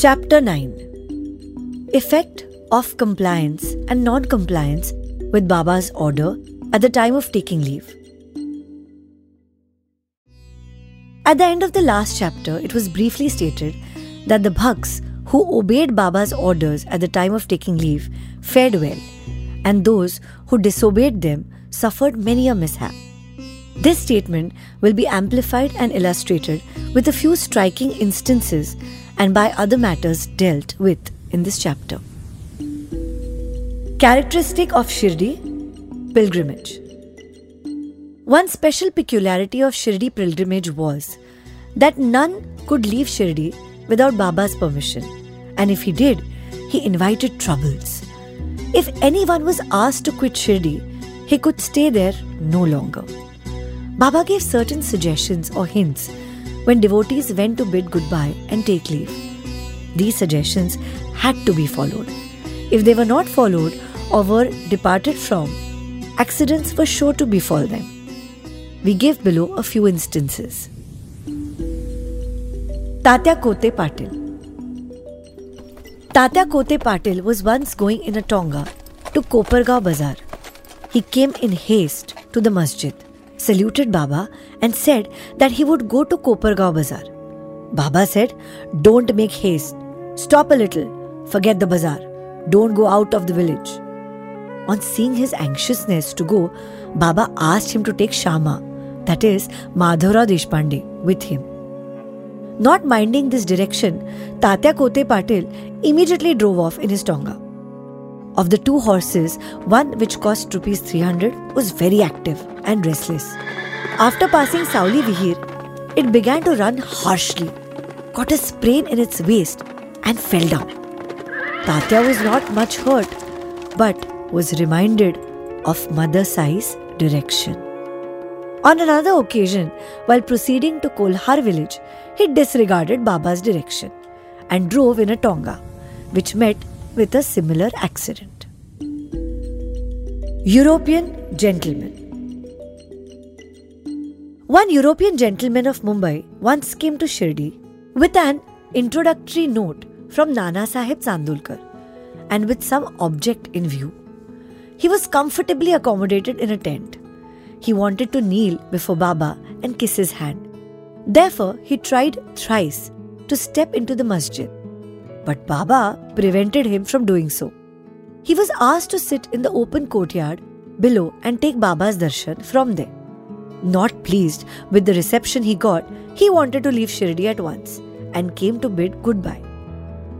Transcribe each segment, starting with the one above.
Chapter 9 Effect of compliance and non compliance with Baba's order at the time of taking leave. At the end of the last chapter, it was briefly stated that the Bhaktas who obeyed Baba's orders at the time of taking leave fared well, and those who disobeyed them suffered many a mishap. This statement will be amplified and illustrated with a few striking instances and by other matters dealt with in this chapter. Characteristic of Shirdi Pilgrimage One special peculiarity of Shirdi pilgrimage was that none could leave Shirdi without Baba's permission, and if he did, he invited troubles. If anyone was asked to quit Shirdi, he could stay there no longer. Baba gave certain suggestions or hints when devotees went to bid goodbye and take leave. These suggestions had to be followed. If they were not followed or were departed from, accidents were sure to befall them. We give below a few instances. Tatya Kote Patil Tatya Kote Patil was once going in a tonga to Kopargaon Bazaar. He came in haste to the masjid saluted Baba, and said that he would go to Kopargaon Bazaar. Baba said, Don't make haste. Stop a little. Forget the bazaar. Don't go out of the village. On seeing his anxiousness to go, Baba asked him to take Shama, that is, Madhavrao Deshpande, with him. Not minding this direction, Tatya Kote Patil immediately drove off in his tonga. Of the two horses, one which cost rupees 300 was very active and restless. After passing Sauli Vihir, it began to run harshly, got a sprain in its waist, and fell down. Tatya was not much hurt, but was reminded of Mother Sai's direction. On another occasion, while proceeding to Kolhar village, he disregarded Baba's direction and drove in a tonga, which met with a similar accident. European Gentleman One European gentleman of Mumbai once came to Shirdi with an introductory note from Nana Sahib Chandorkar and with some object in view. He was comfortably accommodated in a tent. He wanted to kneel before Baba and kiss his hand. Therefore, he tried thrice to step into the masjid but Baba prevented him from doing so. He was asked to sit in the open courtyard below and take Baba's darshan from there. Not pleased with the reception he got, he wanted to leave Shirdi at once and came to bid goodbye.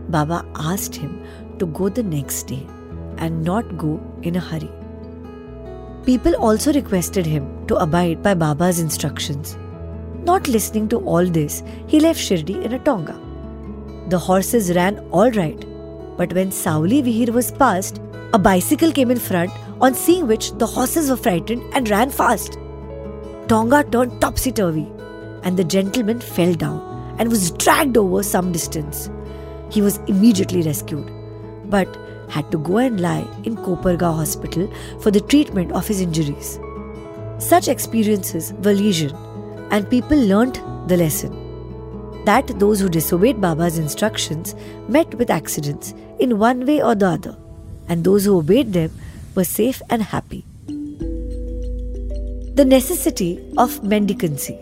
Baba asked him to go the next day and not go in a hurry. People also requested him to abide by Baba's instructions. Not listening to all this, he left Shirdi in a tonga. The horses ran all right, but when Sauli Vihir was passed, a bicycle came in front, on seeing which the horses were frightened and ran fast. Tonga turned topsy turvy, and the gentleman fell down and was dragged over some distance. He was immediately rescued, but had to go and lie in Kopargaon hospital for the treatment of his injuries. Such experiences were legion, and people learnt the lesson that those who disobeyed Baba's instructions met with accidents in one way or the other, and those who obeyed them were safe and happy. The necessity of mendicancy.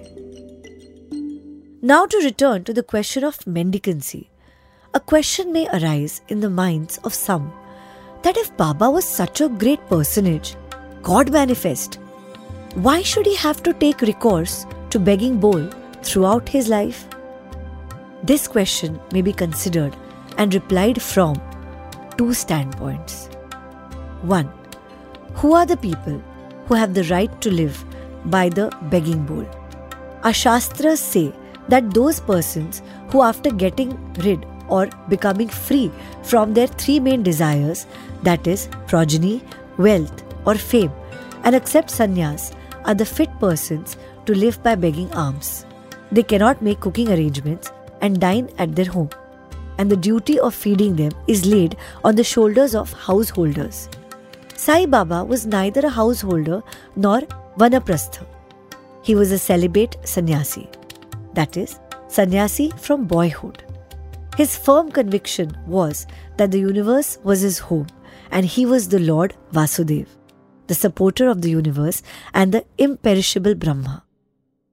Now, to return to the question of mendicancy, a question may arise in the minds of some that if Baba was such a great personage, God manifest, why should he have to take recourse to begging bowl throughout his life? This question may be considered and replied from two standpoints. 1. Who are the people who have the right to live by the begging bowl? Our Shastras say that those persons who, after getting rid or becoming free from their three main desires, that is, progeny, wealth, or fame, and accept sannyas, are the fit persons to live by begging alms. They cannot make cooking arrangements and dine at their home, and the duty of feeding them is laid on the shoulders of householders. Sai Baba was neither a householder nor vanaprastha. He was a celibate sannyasi, that is, sannyasi from boyhood. His firm conviction was that the universe was his home and he was the Lord Vasudev, the supporter of the universe and the imperishable Brahma.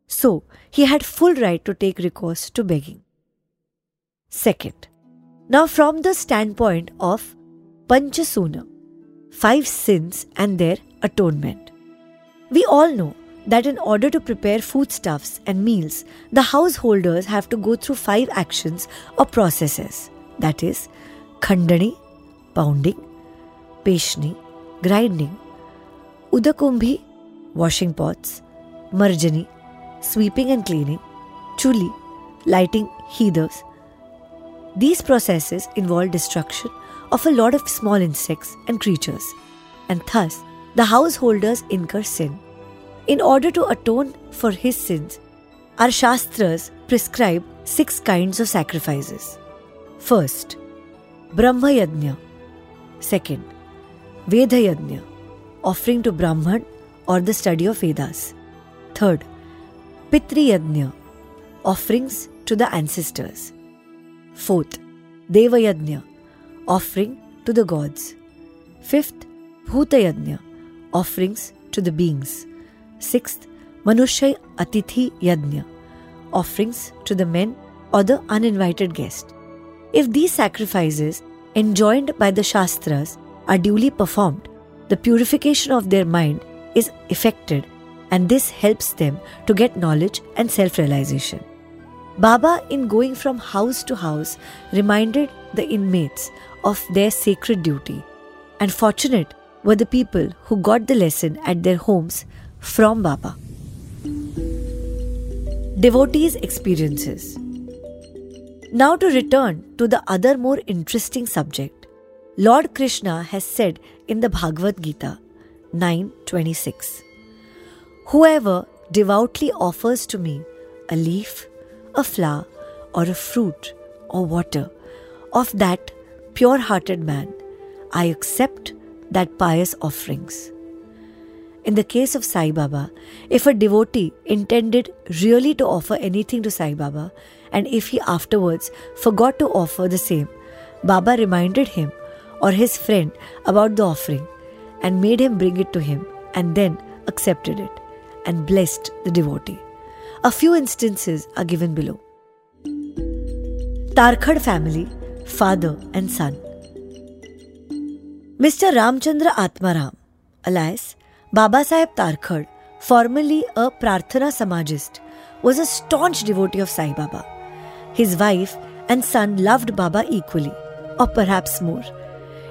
So, he had full right to take recourse to begging. Second, now from the standpoint of Panchasuna, five sins and their atonement. We all know that in order to prepare foodstuffs and meals, the householders have to go through five actions or processes that is, khandani, pounding, peshni, grinding, udakumbhi, washing pots, marjani, sweeping and cleaning, chuli, lighting heathers. These processes involve destruction of a lot of small insects and creatures, and thus the householders incur sin. In order to atone for his sins, our Shastras prescribe six kinds of sacrifices. First, Brahma Yajna. Second, Veda Yajna, offering to Brahman or the study of Vedas. Third, Pitri Yajna, offerings to the ancestors. Fourth, Deva Yajna, offering to the gods. Fifth, Bhuta Yajna, offerings to the beings. Sixth, Manushya Atithi Yajna, offerings to the men or the uninvited guest. If these sacrifices, enjoined by the Shastras, are duly performed, the purification of their mind is effected, and this helps them to get knowledge and self realization. Baba, in going from house to house, reminded the inmates of their sacred duty, and fortunate were the people who got the lesson at their homes from Baba. Devotees' experiences. Now, to return to the other more interesting subject, Lord Krishna has said in the Bhagavad Gita 9:26, Whoever devoutly offers to me a leaf, a flower, or a fruit or water of that pure hearted man, I accept that pious offerings. In the case of Sai Baba, if a devotee intended really to offer anything to Sai Baba, and if he afterwards forgot to offer the same, Baba reminded him or his friend about the offering and made him bring it to him and then accepted it and blessed the devotee. A few instances are given below. Tarkhad family, father and son. Mr. Ramchandra Atmaram, alias Baba Sahib Tarkhad, formerly a Prarthana Samajist, was a staunch devotee of Sai Baba. His wife and son loved Baba equally, or perhaps more.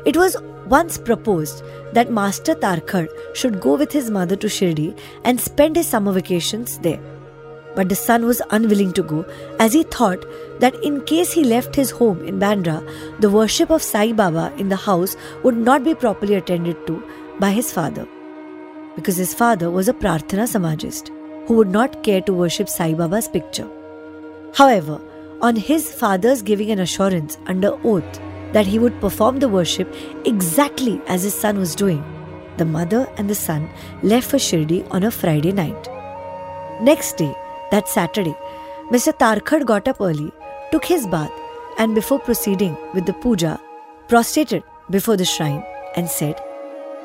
It was once proposed that Master Tarkhad should go with his mother to Shirdi and spend his summer vacations there. But the son was unwilling to go as he thought that in case he left his home in Bandra, the worship of Sai Baba in the house would not be properly attended to by his father because his father was a Prarthana Samajist who would not care to worship Sai Baba's picture. However, on his father's giving an assurance under oath that he would perform the worship exactly as his son was doing, the mother and the son left for Shirdi on a Friday night. Next day, that Saturday, Mr. Tarkhad got up early, took his bath, and before proceeding with the puja, prostrated before the shrine and said,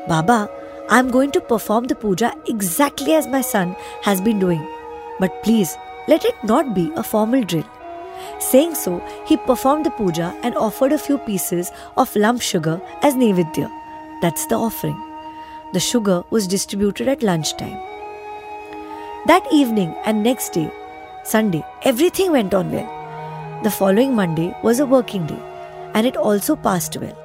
Baba, I am going to perform the puja exactly as my son has been doing. But please, let it not be a formal drill. Saying so, he performed the puja and offered a few pieces of lump sugar as Naivedya. That's the offering. The sugar was distributed at lunchtime. That evening and next day, Sunday, everything went on well. The following Monday was a working day and it also passed well.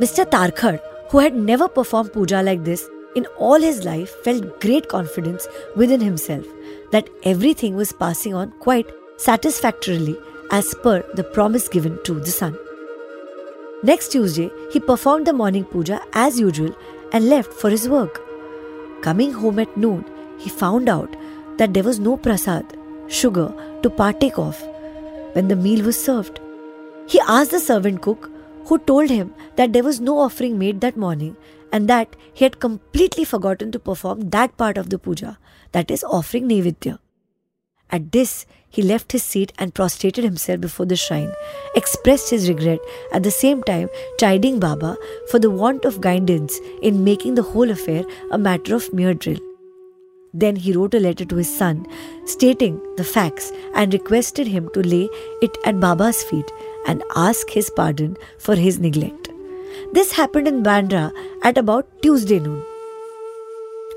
Mr. Tarkhad who had never performed puja like this in all his life, felt great confidence within himself that everything was passing on quite satisfactorily as per the promise given to the son. Next Tuesday, he performed the morning puja as usual and left for his work. Coming home at noon, he found out that there was no prasad, sugar, to partake of when the meal was served. He asked the servant cook who told him that there was no offering made that morning and that he had completely forgotten to perform that part of the puja, that is, offering Naivedya. At this, he left his seat and prostrated himself before the shrine, expressed his regret, at the same time chiding Baba for the want of guidance in making the whole affair a matter of mere drill. Then he wrote a letter to his son, stating the facts and requested him to lay it at Baba's feet and ask his pardon for his neglect. This happened in Bandra at about Tuesday noon.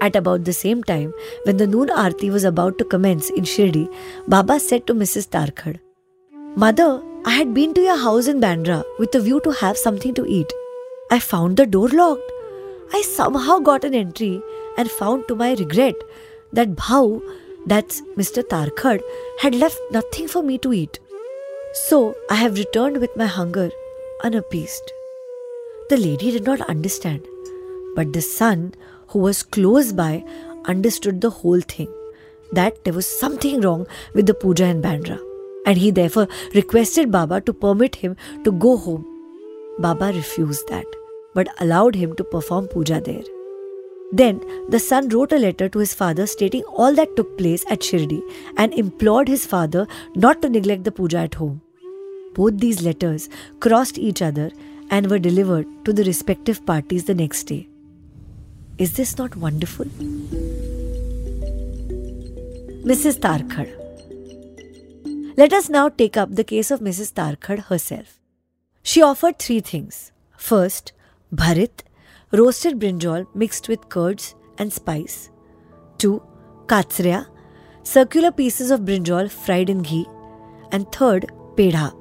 At about the same time, when the noon arti was about to commence in Shirdi, Baba said to Mrs. Tarkhad, Mother, I had been to your house in Bandra with a view to have something to eat. I found the door locked. I somehow got an entry and found to my regret that Bhau, that's Mr. Tarkhad, had left nothing for me to eat. So I have returned with my hunger unappeased. The lady did not understand, but the son, who was close by, understood the whole thing that there was something wrong with the puja in Bandra, and he therefore requested Baba to permit him to go home. Baba refused that, but allowed him to perform puja there. Then the son wrote a letter to his father stating all that took place at Shirdi and implored his father not to neglect the puja at home. Both these letters crossed each other and were delivered to the respective parties the next day. Is this not wonderful? Mrs. Tarkhad. Let us now take up the case of Mrs. Tarkhad herself. She offered three things. First, bharit, roasted brinjal mixed with curds and spice. 2. Katsria, circular pieces of brinjal fried in ghee. And third, pedha,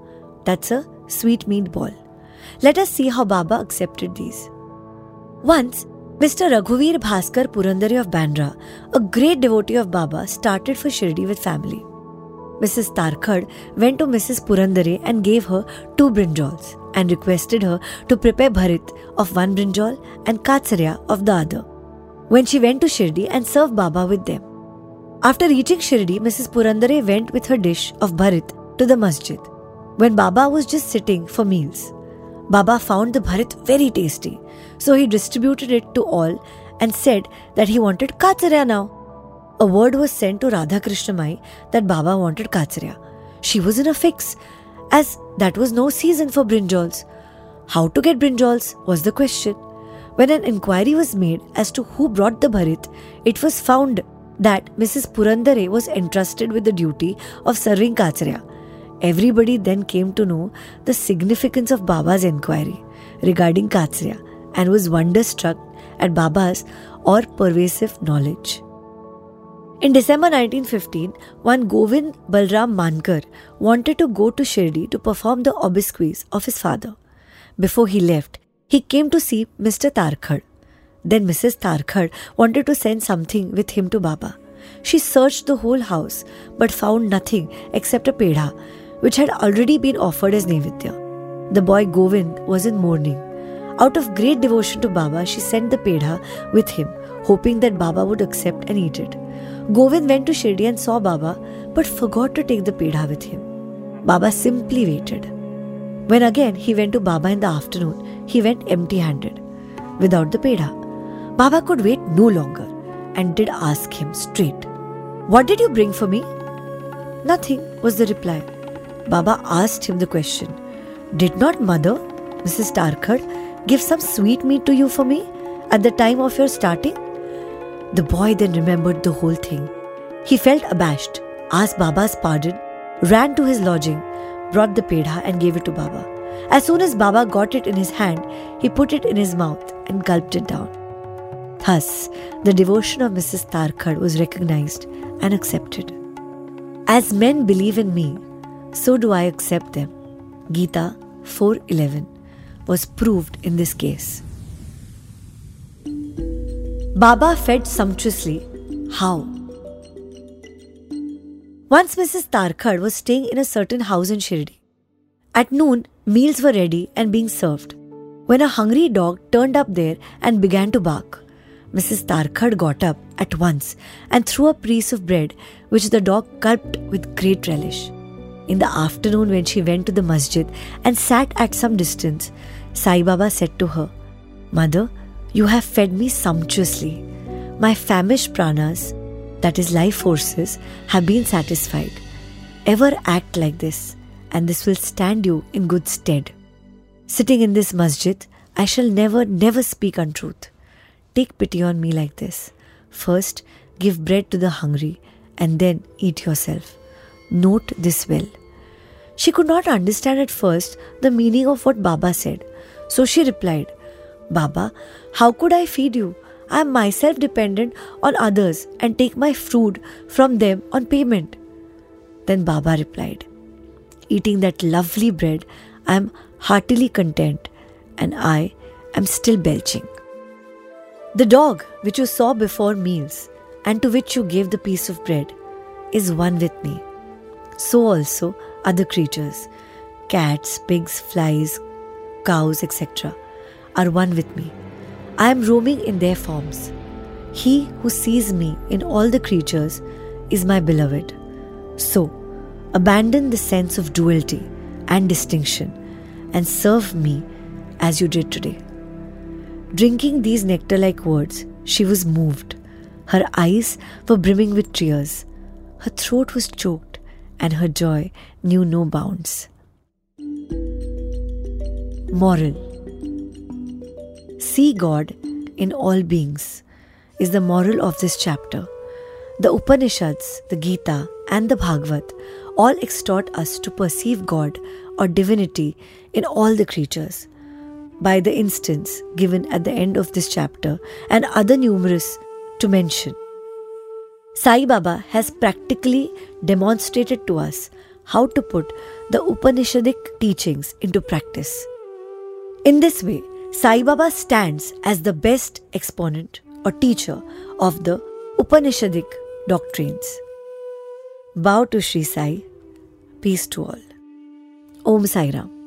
that's a sweet meat ball. Let us see how Baba accepted these. Once, Mr. Raghuveer Bhaskar Purandare of Bandra, a great devotee of Baba, started for Shirdi with family. Mrs. Tarkhad went to Mrs. Purandare and gave her two brinjals and requested her to prepare bharit of one brinjal and katsarya of the other. When she went to Shirdi and served Baba with them. After reaching Shirdi, Mrs. Purandare went with her dish of bharit to the masjid. When Baba was just sitting for meals, Baba found the bharit very tasty, so he distributed it to all and said that he wanted katsarya now. A word was sent to Radha Krishnamai that Baba wanted katsarya. She was in a fix as that was no season for brinjals. How to get brinjals was the question. When an inquiry was made as to who brought the bharit, it was found that Mrs. Purandare was entrusted with the duty of serving kacharya. Everybody then came to know the significance of Baba's inquiry regarding kacharya and was wonderstruck at Baba's or pervasive knowledge. In December 1915, one Govind Balram Mankar wanted to go to Shirdi to perform the obsequies of his father. Before he left, he came to see Mr. Tarkhad. Then Mrs. Tarkhad wanted to send something with him to Baba. She searched the whole house but found nothing except a pedha, which had already been offered as Naivedya. The boy Govind was in mourning. Out of great devotion to Baba, she sent the pedha with him, hoping that Baba would accept and eat it. Govind went to Shirdi and saw Baba but forgot to take the pedha with him. Baba simply waited. When again he went to Baba in the afternoon, he went empty handed, without the pedha. Baba could wait no longer and did ask him straight, What did you bring for me? Nothing was the reply. Baba asked him the question, Did not mother, Mrs. Tarkhad, give some sweet meat to you for me at the time of your starting? The boy then remembered the whole thing. He felt abashed, asked Baba's pardon, ran to his lodging, brought the pedha and gave it to Baba. As soon as Baba got it in his hand, he put it in his mouth and gulped it down. Thus, the devotion of Mrs. Tarkhad was recognized and accepted. As men believe in me, so do I accept them. Gita 4:11 was proved in this case. Baba fed sumptuously. How? Once Mrs. Tarkhad was staying in a certain house in Shirdi. At noon, meals were ready and being served. When a hungry dog turned up there and began to bark, Mrs. Tarkhad got up at once and threw a piece of bread which the dog gulped with great relish. In the afternoon, when she went to the masjid and sat at some distance, Sai Baba said to her, Mother, you have fed me sumptuously. My famished pranas, that is, life forces, have been satisfied. Ever act like this, and this will stand you in good stead. Sitting in this masjid, I shall never, never speak untruth. Take pity on me like this. First, give bread to the hungry, and then eat yourself. Note this well. She could not understand at first the meaning of what Baba said, so she replied, Baba, how could I feed you? I am myself dependent on others and take my food from them on payment. Then Baba replied, Eating that lovely bread, I am heartily content, and I am still belching. The dog which you saw before meals, and to which you gave the piece of bread, is one with me. So also other creatures cats, pigs, flies, cows, etc., are one with me. I am roaming in their forms. He who sees me in all the creatures is my beloved. So, abandon the sense of duality and distinction and serve me as you did today. Drinking these nectar like words, she was moved. Her eyes were brimming with tears. Her throat was choked, and her joy knew no bounds. Moral See God in all beings is the moral of this chapter. The Upanishads, the Gita, and the Bhagavat all exhort us to perceive God or divinity in all the creatures. By the instance given at the end of this chapter and other numerous to mention, Sai Baba has practically demonstrated to us how to put the Upanishadic teachings into practice. In this way, Sai Baba stands as the best exponent or teacher of the Upanishadic doctrines. Bow to Sri Sai. Peace to all. Om Sai Ram.